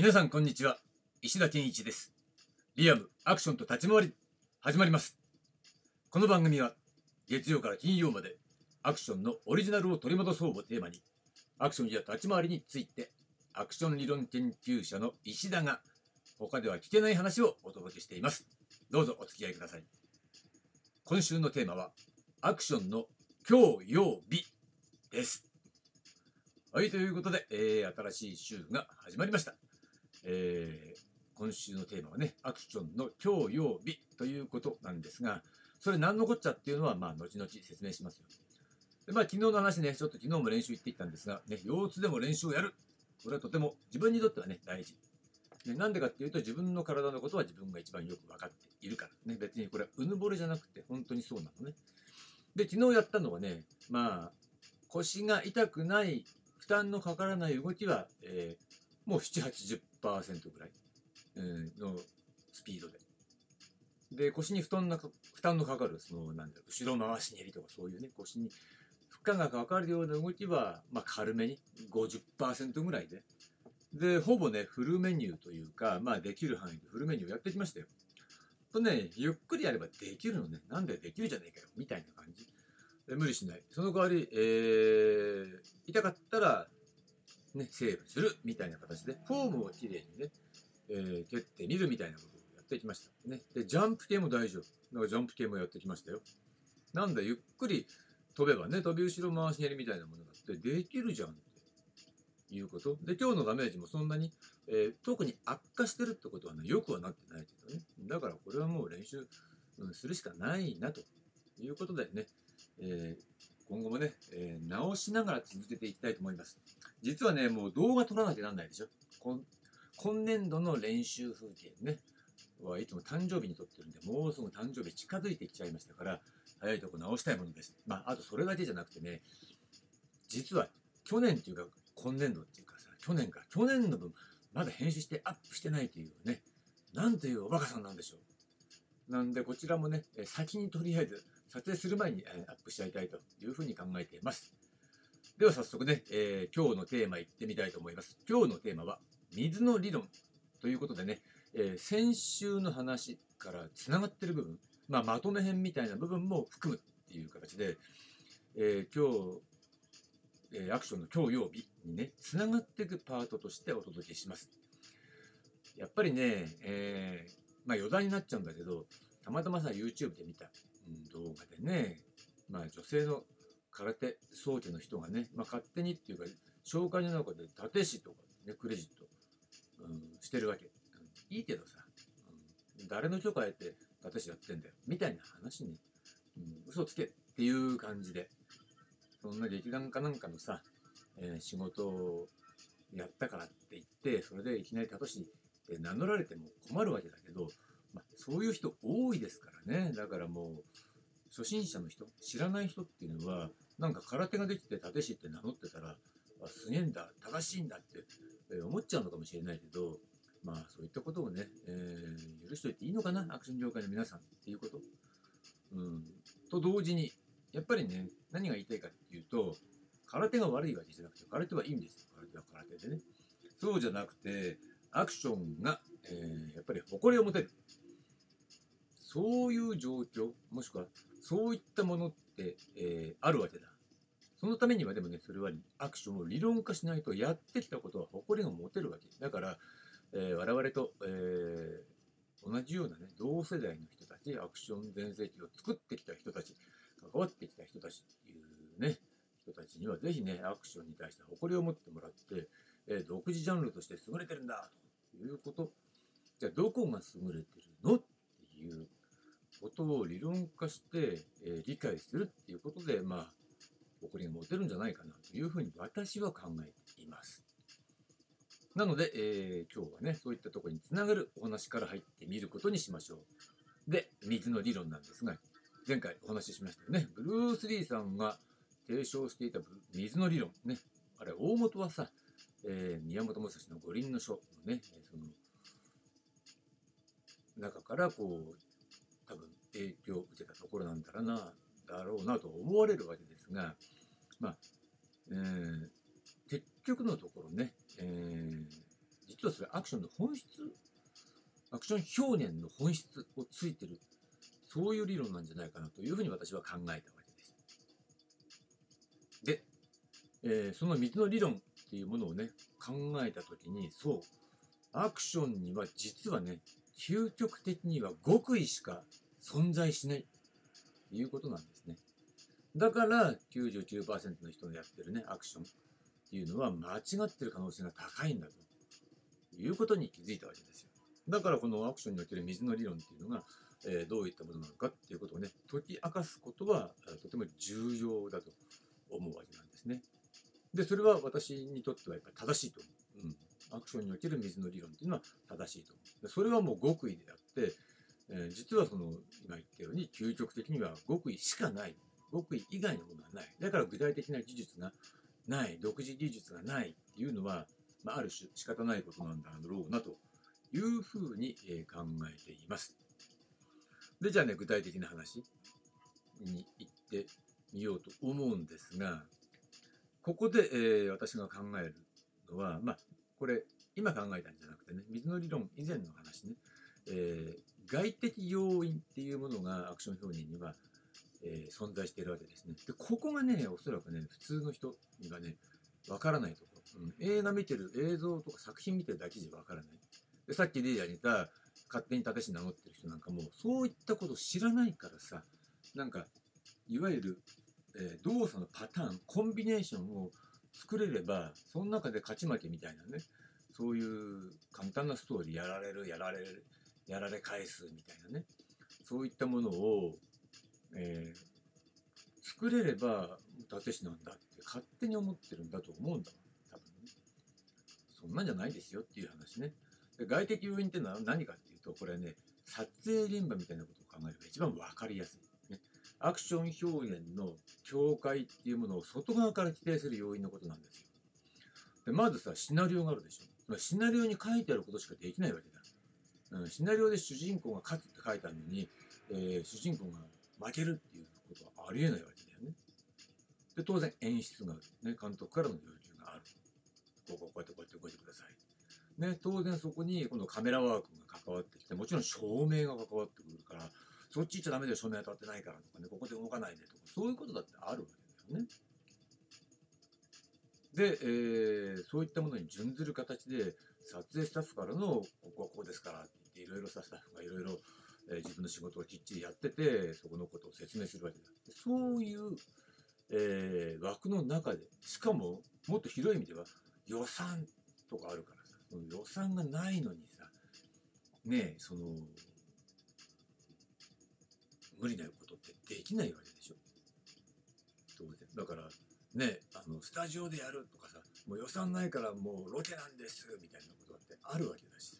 皆さんこんにちは。石田健一です。リアムアクションと立ち回り始まります。この番組は月曜から金曜までアクションのオリジナルを取り戻そうをテーマにアクションや立ち回りについてアクション理論研究者の石田が他では聞けない話をお届けしています。どうぞお付き合いください。今週のテーマはアクションの今日曜日です。はい、ということで、えー、新しい週が始まりました。えー、今週のテーマはね、アクションの今日曜日ということなんですが、それ何のこっちゃっていうのは、まあ、後々説明しますよ。でまあ、昨日の話ね、ちょっと昨日も練習行ってきたんですが、ね、腰痛でも練習をやる。これはとても自分にとってはね、大事。でなんでかっていうと、自分の体のことは自分が一番よく分かっているからね。別にこれはうぬぼれじゃなくて、本当にそうなのね。で、昨日やったのはね、まあ、腰が痛くない負担のかからない動きは、えー、もう7、80%ぐらい、のスピードで。で、腰に負担の負担のかかる、その、なんだ後ろ回し蹴りとかそういうね、腰に負荷がかかるような動きは、まあ、軽めに50%ぐらいで。で、ほぼね、フルメニューというか、まあ、できる範囲でフルメニューやってきましたよ。とね、ゆっくりやればできるのね。なんでできるじゃねえかよ、みたいな感じ。無理しない。その代わり、えー、痛かったら、ね、セーブするみたいな形で、フォームをきれいにね、えー、蹴ってみるみたいなことをやってきました。ね。で、ジャンプ系も大丈夫。だからジャンプ系もやってきましたよ。なんだ、ゆっくり飛べばね、飛び後ろ回し蹴りみたいなものだってできるじゃんっていうこと。で、今日のダメージもそんなに、えー、特に悪化してるってことはね、よくはなってないけどね。だからこれはもう練習、うん、するしかないなということでね、えー、今後もね、えー、直しながら続けていきたいと思います。実はね、もう動画撮らなきゃなんないでしょ。今年度の練習風景ね、はいつも誕生日に撮ってるんで、もうすぐ誕生日近づいてきちゃいましたから、早いとこ直したいものです。まあ、あとそれだけじゃなくてね、実は去年っていうか、今年度っていうかさ、去年か、去年の分、まだ編集してアップしてないというね、なんていうおバカさんなんでしょう。なんで、こちらもね、先にとりあえず撮影する前にアップしちゃいたいというふうに考えています。では早速ね、えー、今日のテーマいってみたいと思います。今日のテーマは水の理論ということでね、えー、先週の話からつながってる部分、まあ、まとめ編みたいな部分も含むっていう形で、えー、今日、えー、アクションの今日曜日にね、つながっていくパートとしてお届けします。やっぱりね、えー、まあ余談になっちゃうんだけど、たまたまさ、YouTube で見た、動画でね、まあ女性の空手装置の人がね、まあ勝手にっていうか、紹介の中で立石とかね、クレジット、うん、してるわけ。いいけどさ、うん、誰の許可得て立石やってんだよ、みたいな話に、うん、嘘つけっていう感じで、そんな劇団かなんかのさ、えー、仕事をやったからって言って、それでいきなり立石って名乗られても困るわけだけど、まあ、そういう人多いですからね。だからもう、初心者の人、知らない人っていうのは、なんか空手ができて立石って名乗ってたら、あすげえんだ、正しいんだって、え思っちゃうのかもしれないけど、まあそういったことをね、えー、許しといていいのかな、アクション業界の皆さんっていうこと。うん。と同時に、やっぱりね、何が言いたいかっていうと、空手が悪いわけじゃなくて、空手はいいんですよ。空手は空手でね。そうじゃなくて、アクションが、えー、やっぱり誇りを持てる。そういう状況、もしくはそういったものって、えー、あるわけだ。そのためにはでもね、それはアクションを理論化しないとやってきたことは誇りが持てるわけ。だから、えー、我々と、えー、同じようなね、同世代の人たち、アクション全盛期を作ってきた人たち、関わってきた人たちっていうね、人たちにはぜひね、アクションに対して誇りを持ってもらって、えー、独自ジャンルとして優れてるんだということ。じゃあどこが優れてるのっていうことを理論化して、え、理解するっていうことで、まあ、誇りが持てるんじゃないかなというふうに私は考えています。なので、えー、今日はね、そういったところにつながるお話から入ってみることにしましょう。で、水の理論なんですが、前回お話ししましたよね。ブルース・リーさんが提唱していた水の理論。ね。あれ、大元はさ、えー、宮本武蔵の五輪の書のね、その、中からこう、影響を受けたところなんだろうな、だろうなと思われるわけですが、まあ、えー、結局のところね、えー、実はそれアクションの本質アクション表現の本質をついてるそういう理論なんじゃないかなというふうに私は考えたわけです。で、えー、その水の理論っていうものをね考えた時にそうアクションには実はね究極的には極意しか存在しないということなんですね。だから99%の人のやってるねアクションっていうのは間違ってる可能性が高いんだということに気づいたわけですよ。だからこのアクションにおける水の理論っていうのが、え、どういったものなのかっていうことをね解き明かすことはとても重要だと思うわけなんですね。でそれは私にとってはやっぱり正しいと思う。うんアクションにおける水の理論っていうのは正しいと思う。それはもう極意であって、えー、実はその今言ったように究極的には極意しかない。極意以外のものはない。だから具体的な技術がない、独自技術がないっていうのは、まあ、ある種仕方ないことなんだろうなというふうに、え考えています。で、じゃあね、具体的な話に行ってみようと思うんですが、ここで、えー、私が考えるのは、まあ、これ、今考えたんじゃなくてね、水の理論以前の話ね、えー、外的要因っていうものがアクション表現には、えー、存在しているわけですね。で、ここがね、おそらくね、普通の人にはね、わからないところ、うん。映画見てる、映像とか作品見てるだけじゃわからない。で、さっき例で挙げた、勝手に立石名乗ってる人なんかも、そういったこと知らないからさ、なんか、いわゆる、えー、動作のパターン、コンビネーションを作れれば、その中で勝ち負けみたいなね、そういう簡単なストーリー、やられる、やられる、やられ返すみたいなね、そういったものを、えー、作れれば伊達市なんだって勝手に思ってるんだと思うんだ多分ね。そんなんじゃないですよっていう話ね。で外的要因っていうのは何かっていうと、これね、撮影現場みたいなことを考えれば一番分かりやすい。ね、アクション表現の境界っていうものを外側から規定する要因のことなんですよ。でまずさ、シナリオがあるでしょ。シナリオに書いてあることしかできないわけだ。うん、シナリオで主人公が勝つって書いてあるのに、えー、主人公が負けるっていうことはありえないわけだよね。で、当然演出が。ね、監督からの要求がある。こうこうこうやってこうやって動いてください。ね、当然そこにこのカメラワークが関わってきて、もちろん照明が関わってくるから、そっち行っちゃダメだよ、照明当たってないからとかね、ここで動かないでとか、そういうことだってあるわけだよね。で、えー、そういったものに準ずる形で、撮影スタッフからの、ここはこうですから、いろいろさ、スタッフがいろいろえ自分の仕事をきっちりやってて、そこのことを説明するわけだ。そういう、えー、枠の中で、しかも、もっと広い意味では、予算とかあるからさ、その予算がないのにさ、ねえ、その、無理なことってできないわけでしょ。当然。だから、ね、あの、スタジオでやるとかさ、もう予算ないからもうロケなんです、みたいなことだってあるわけだし。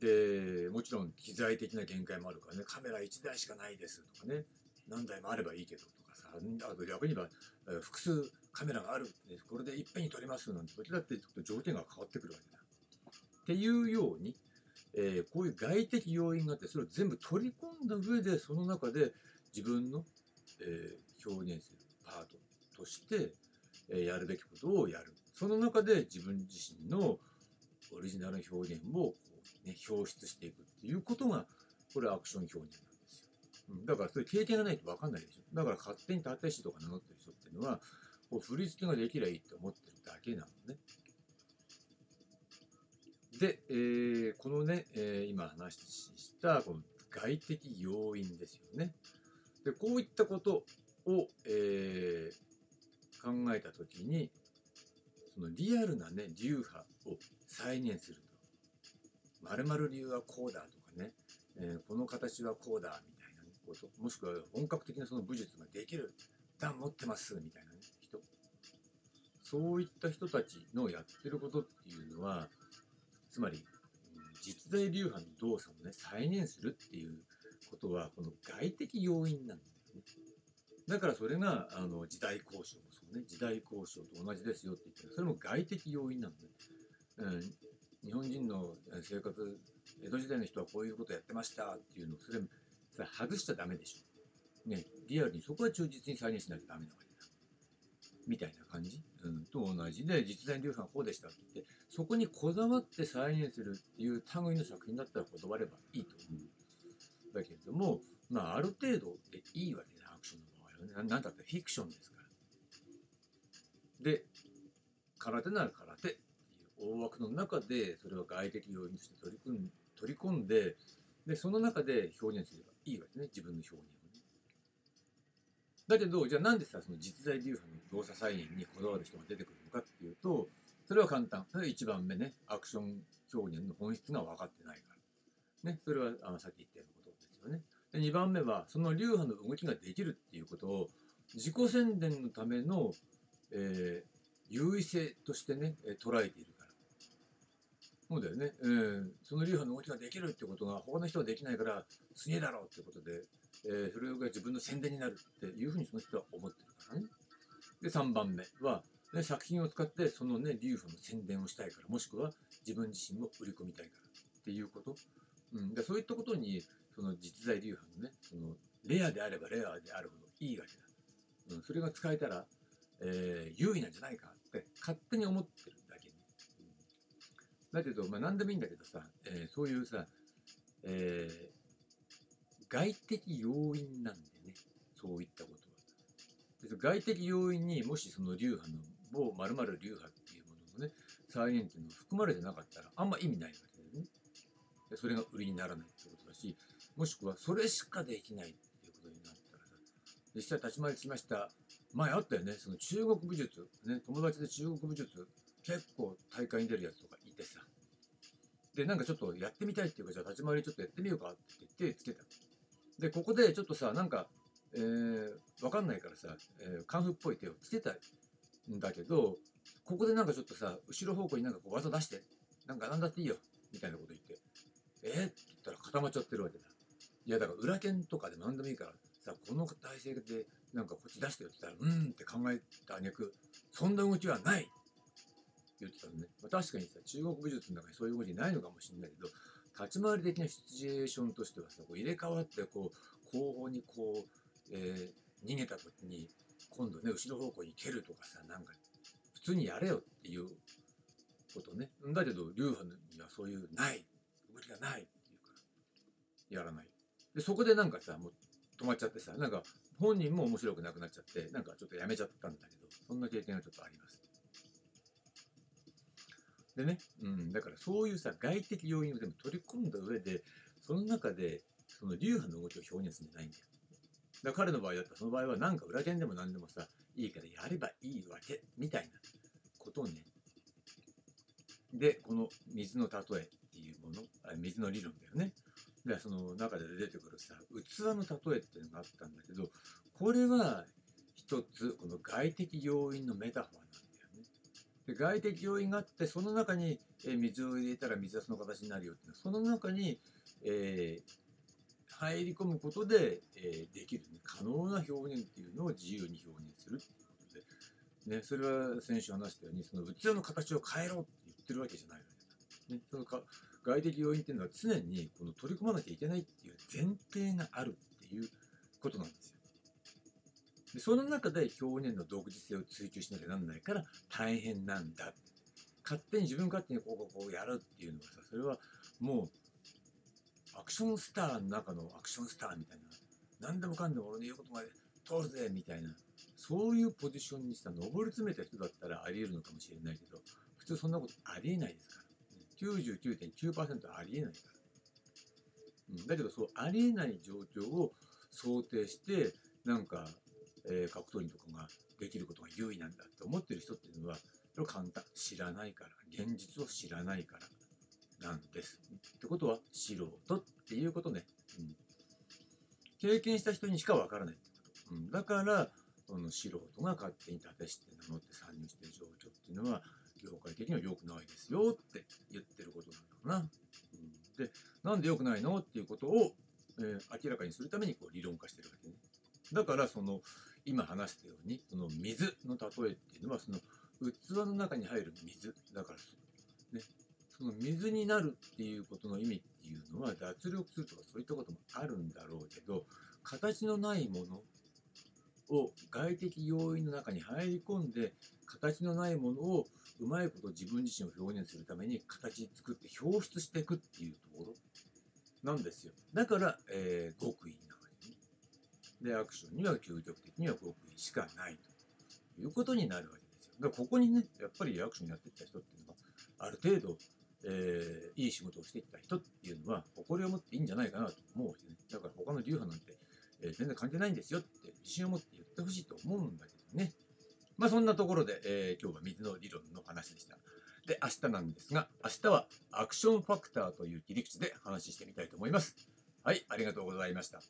で、もちろん機材的な限界もあるからね、カメラ1台しかないですとかね、何台もあればいいけどとかさ、あと逆に言えば複数カメラがある、これでいっぺんに撮りますなんて時だってちょっと条件が変わってくるわけだ。っていうように、えー、こういう外的要因があって、それを全部取り込んだ上で、その中で自分の、えー、表現するパートとして、えー、やるべきことをやる。その中で自分自身のオリジナル表現をね、表出していくっていうことが、これはアクション表現なんですよ。うん、だからそういう経験がないと分かんないでしょ。だから勝手に立石とか名乗ってる人っていうのは、こう振り付けができりゃいいって思ってるだけなのね。で、えー、このね、えー、今話したこの外的要因ですよね。で、こういったことを、えー、考えたときに、そのリアルなね、流派を再現する〇〇流はこうだとかね、えー、この形はこうだみたいな、こともしくは本格的なその武術ができる。段持ってますみたいな、ね、人。そういった人たちのやってることっていうのはつまり実在流派の動作をね再現するっていうことはこの外的要因なんですね。だからそれがあの時代交渉。ね時代交渉と同じですよって言ってる。それも外的要因なんで、うん。日本人の生活江戸時代の人はこういうことやってましたっていうのをそれそれ外しちゃダメでしょ。ね、リアルにそこは忠実に再現しないとダメなわけだ。みたいな感じ、うん、と同じで実在流派がこうでしたって言ってそこにこだわって再現するっていう類の作品だったらこだわればいいと思う。だけれどもまあある程度でいいわけだアクションの場合はね。ななんだってフィクションですから。で空手なら空手っていう大枠の中でそれを外的要因として取り組ん取り込んででその中で表現すればいいわけね自分の表現をね。だけどじゃあなんでさその実在流派の動作再現にこだわる人が出てくるのかっていうとそれは簡単。それは1番目ねアクション表現の本質が分かってないから。ねそれはあのさっき言ったようなことですよね。で2番目はその流派の動きができるっていうことを自己宣伝のための、えー優位性としてね、捉えているから。そうだよね。うん、その流派の動きができるってことが他の人はできないからすげえだろうってことで、えーそれが自分の宣伝になるっていうふうにその人は思ってるからね。で、3番目は、ね、作品を使ってそのね、流派の宣伝をしたいから、もしくは自分自身を売り込みたいからっていうこと。うん、でそういったことに、その実在流派のね、そのレアであればレアであるほどいいわけだ。うん、それが使えたら、えー優位なんじゃないかって勝手に思ってるだけね。うんだけど、まあ何でもいいんだけどさ、えーそういうさ、えー外的要因なんでね、そういったことは。で外的要因にもしその流派の某〇〇流派っていうもののね、再現っていうのが含まれてなかったらあんま意味ないわけだよね。それが売りにならないってことだし、もしくはそれしかできないっていうことになったらさ、実際立ち回りしました。前あったよね、その中国武術、ね、友達で中国武術、結構大会に出るやつとかいてさ。で、なんかちょっとやってみたいっていうか、じゃあ立ち回りちょっとやってみようかって言ってつけた。で、ここでちょっとさ、なんか、えー、わかんないからさ、えーカンフっぽい手をつけたんだけど、ここでなんかちょっとさ、後ろ方向になんかこう技出して、なんかなんだっていいよ、みたいなこと言って、えー、って言ったら固まっちゃってるわけだ。いや、だから裏剣とかで何でもいいから、さ、この体勢でなんかこっち出してよって言ったら、うんって考えた挙句、そんな動きはない言ってたのね。まあ、確かにさ、中国武術の中にそういう動きないのかもしれないけど、立ち回り的なシチュエーションとしてはさ、こう入れ替わって、こう、後方にこう、えー逃げた時に、今度ね、後ろ方向に蹴るとかさ、なんか、普通にやれよっていうことね。だけど、流派にはそういう、ない動きがないっていうから、やらない。で、そこでなんかさ、もう止まっちゃってさ、なんか、本人も面白くなくなっちゃって、なんかちょっとやめちゃったんだけど、そんな経験がちょっとあります。でね、うん、だからそういうさ、外的要因を全部取り込んだ上で、その中で、その流派の動きを表現するんじゃないんだよ。だから彼の場合だったら、その場合はなんか裏剣でも何でもさ、いいからやればいいわけ、みたいなことをね。で、この水の例えっていうもの、水の理論だよね。で、その中で出てくるさ、器の例えっていうのがあったんだけど、これは一つ、この外的要因のメタファーなんだよね。で外的要因があって、その中に、え水を入れたら水はその形になるよっていうの、その中に、えー入り込むことで、えーできる、ね、可能な表現っていうのを自由に表現するっていうことで、ね、それは先週話したように、その器の形を変えろって言ってるわけじゃないわけだ。ね、そのか外的要因っていうのは常にこの取り込まなきゃいけないっていう前提があるっていうことなんですよ。でその中で表現の独自性を追求しなきゃなんないから大変なんだ勝手に自分勝手にこうこうこうやるっていうのはさそれはもうアクションスターの中のアクションスターみたいな何でもかんでも俺の言うことまで通るぜみたいなそういうポジションにした上り詰めた人だったらありえるのかもしれないけど普通そんなことありえないですから99.9%ありえないから、うん、だけどそうありえない状況を想定してなんか、えー格闘技とかができることが優位なんだって思ってる人っていうのはそれは簡単知らないから現実を知らないからなんです。ってことは素人っていうことね、うん、経験した人にしかわからない。ってこと、うん、だからその素人が勝手に盾して名乗って参入してる状況っていうのは業界的には良くないですよって言ってることなんだろうな。うん、で、なんで良くないのっていうことを、えー明らかにするためにこう理論化してるわけね。だからその今話したようにその水の例えっていうのはその器の中に入る水だからねその水になるっていうことの意味っていうのは脱力するとかそういったこともあるんだろうけど形のないものを外的要因の中に入り込んで形のないものをうまいこと自分自身を表現するために形作って表出していくっていうところなんですよ。だから、えー極意なわけねでアクションには究極的には極意しかないということになるわけですよ。だからここにねやっぱりアクションやってきた人っていうのはある程度えーいい仕事をしてきた人っていうのは誇りを持っていいんじゃないかなと思うわけねだから他の流派なんて、えー全然関係ないんですよって自信を持って言ってほしいと思うんだけどね。まあそんなところで、えー今日は水の理論の話でした。で明日なんですが明日はアクションファクターという切り口で話してみたいと思います。はいありがとうございました。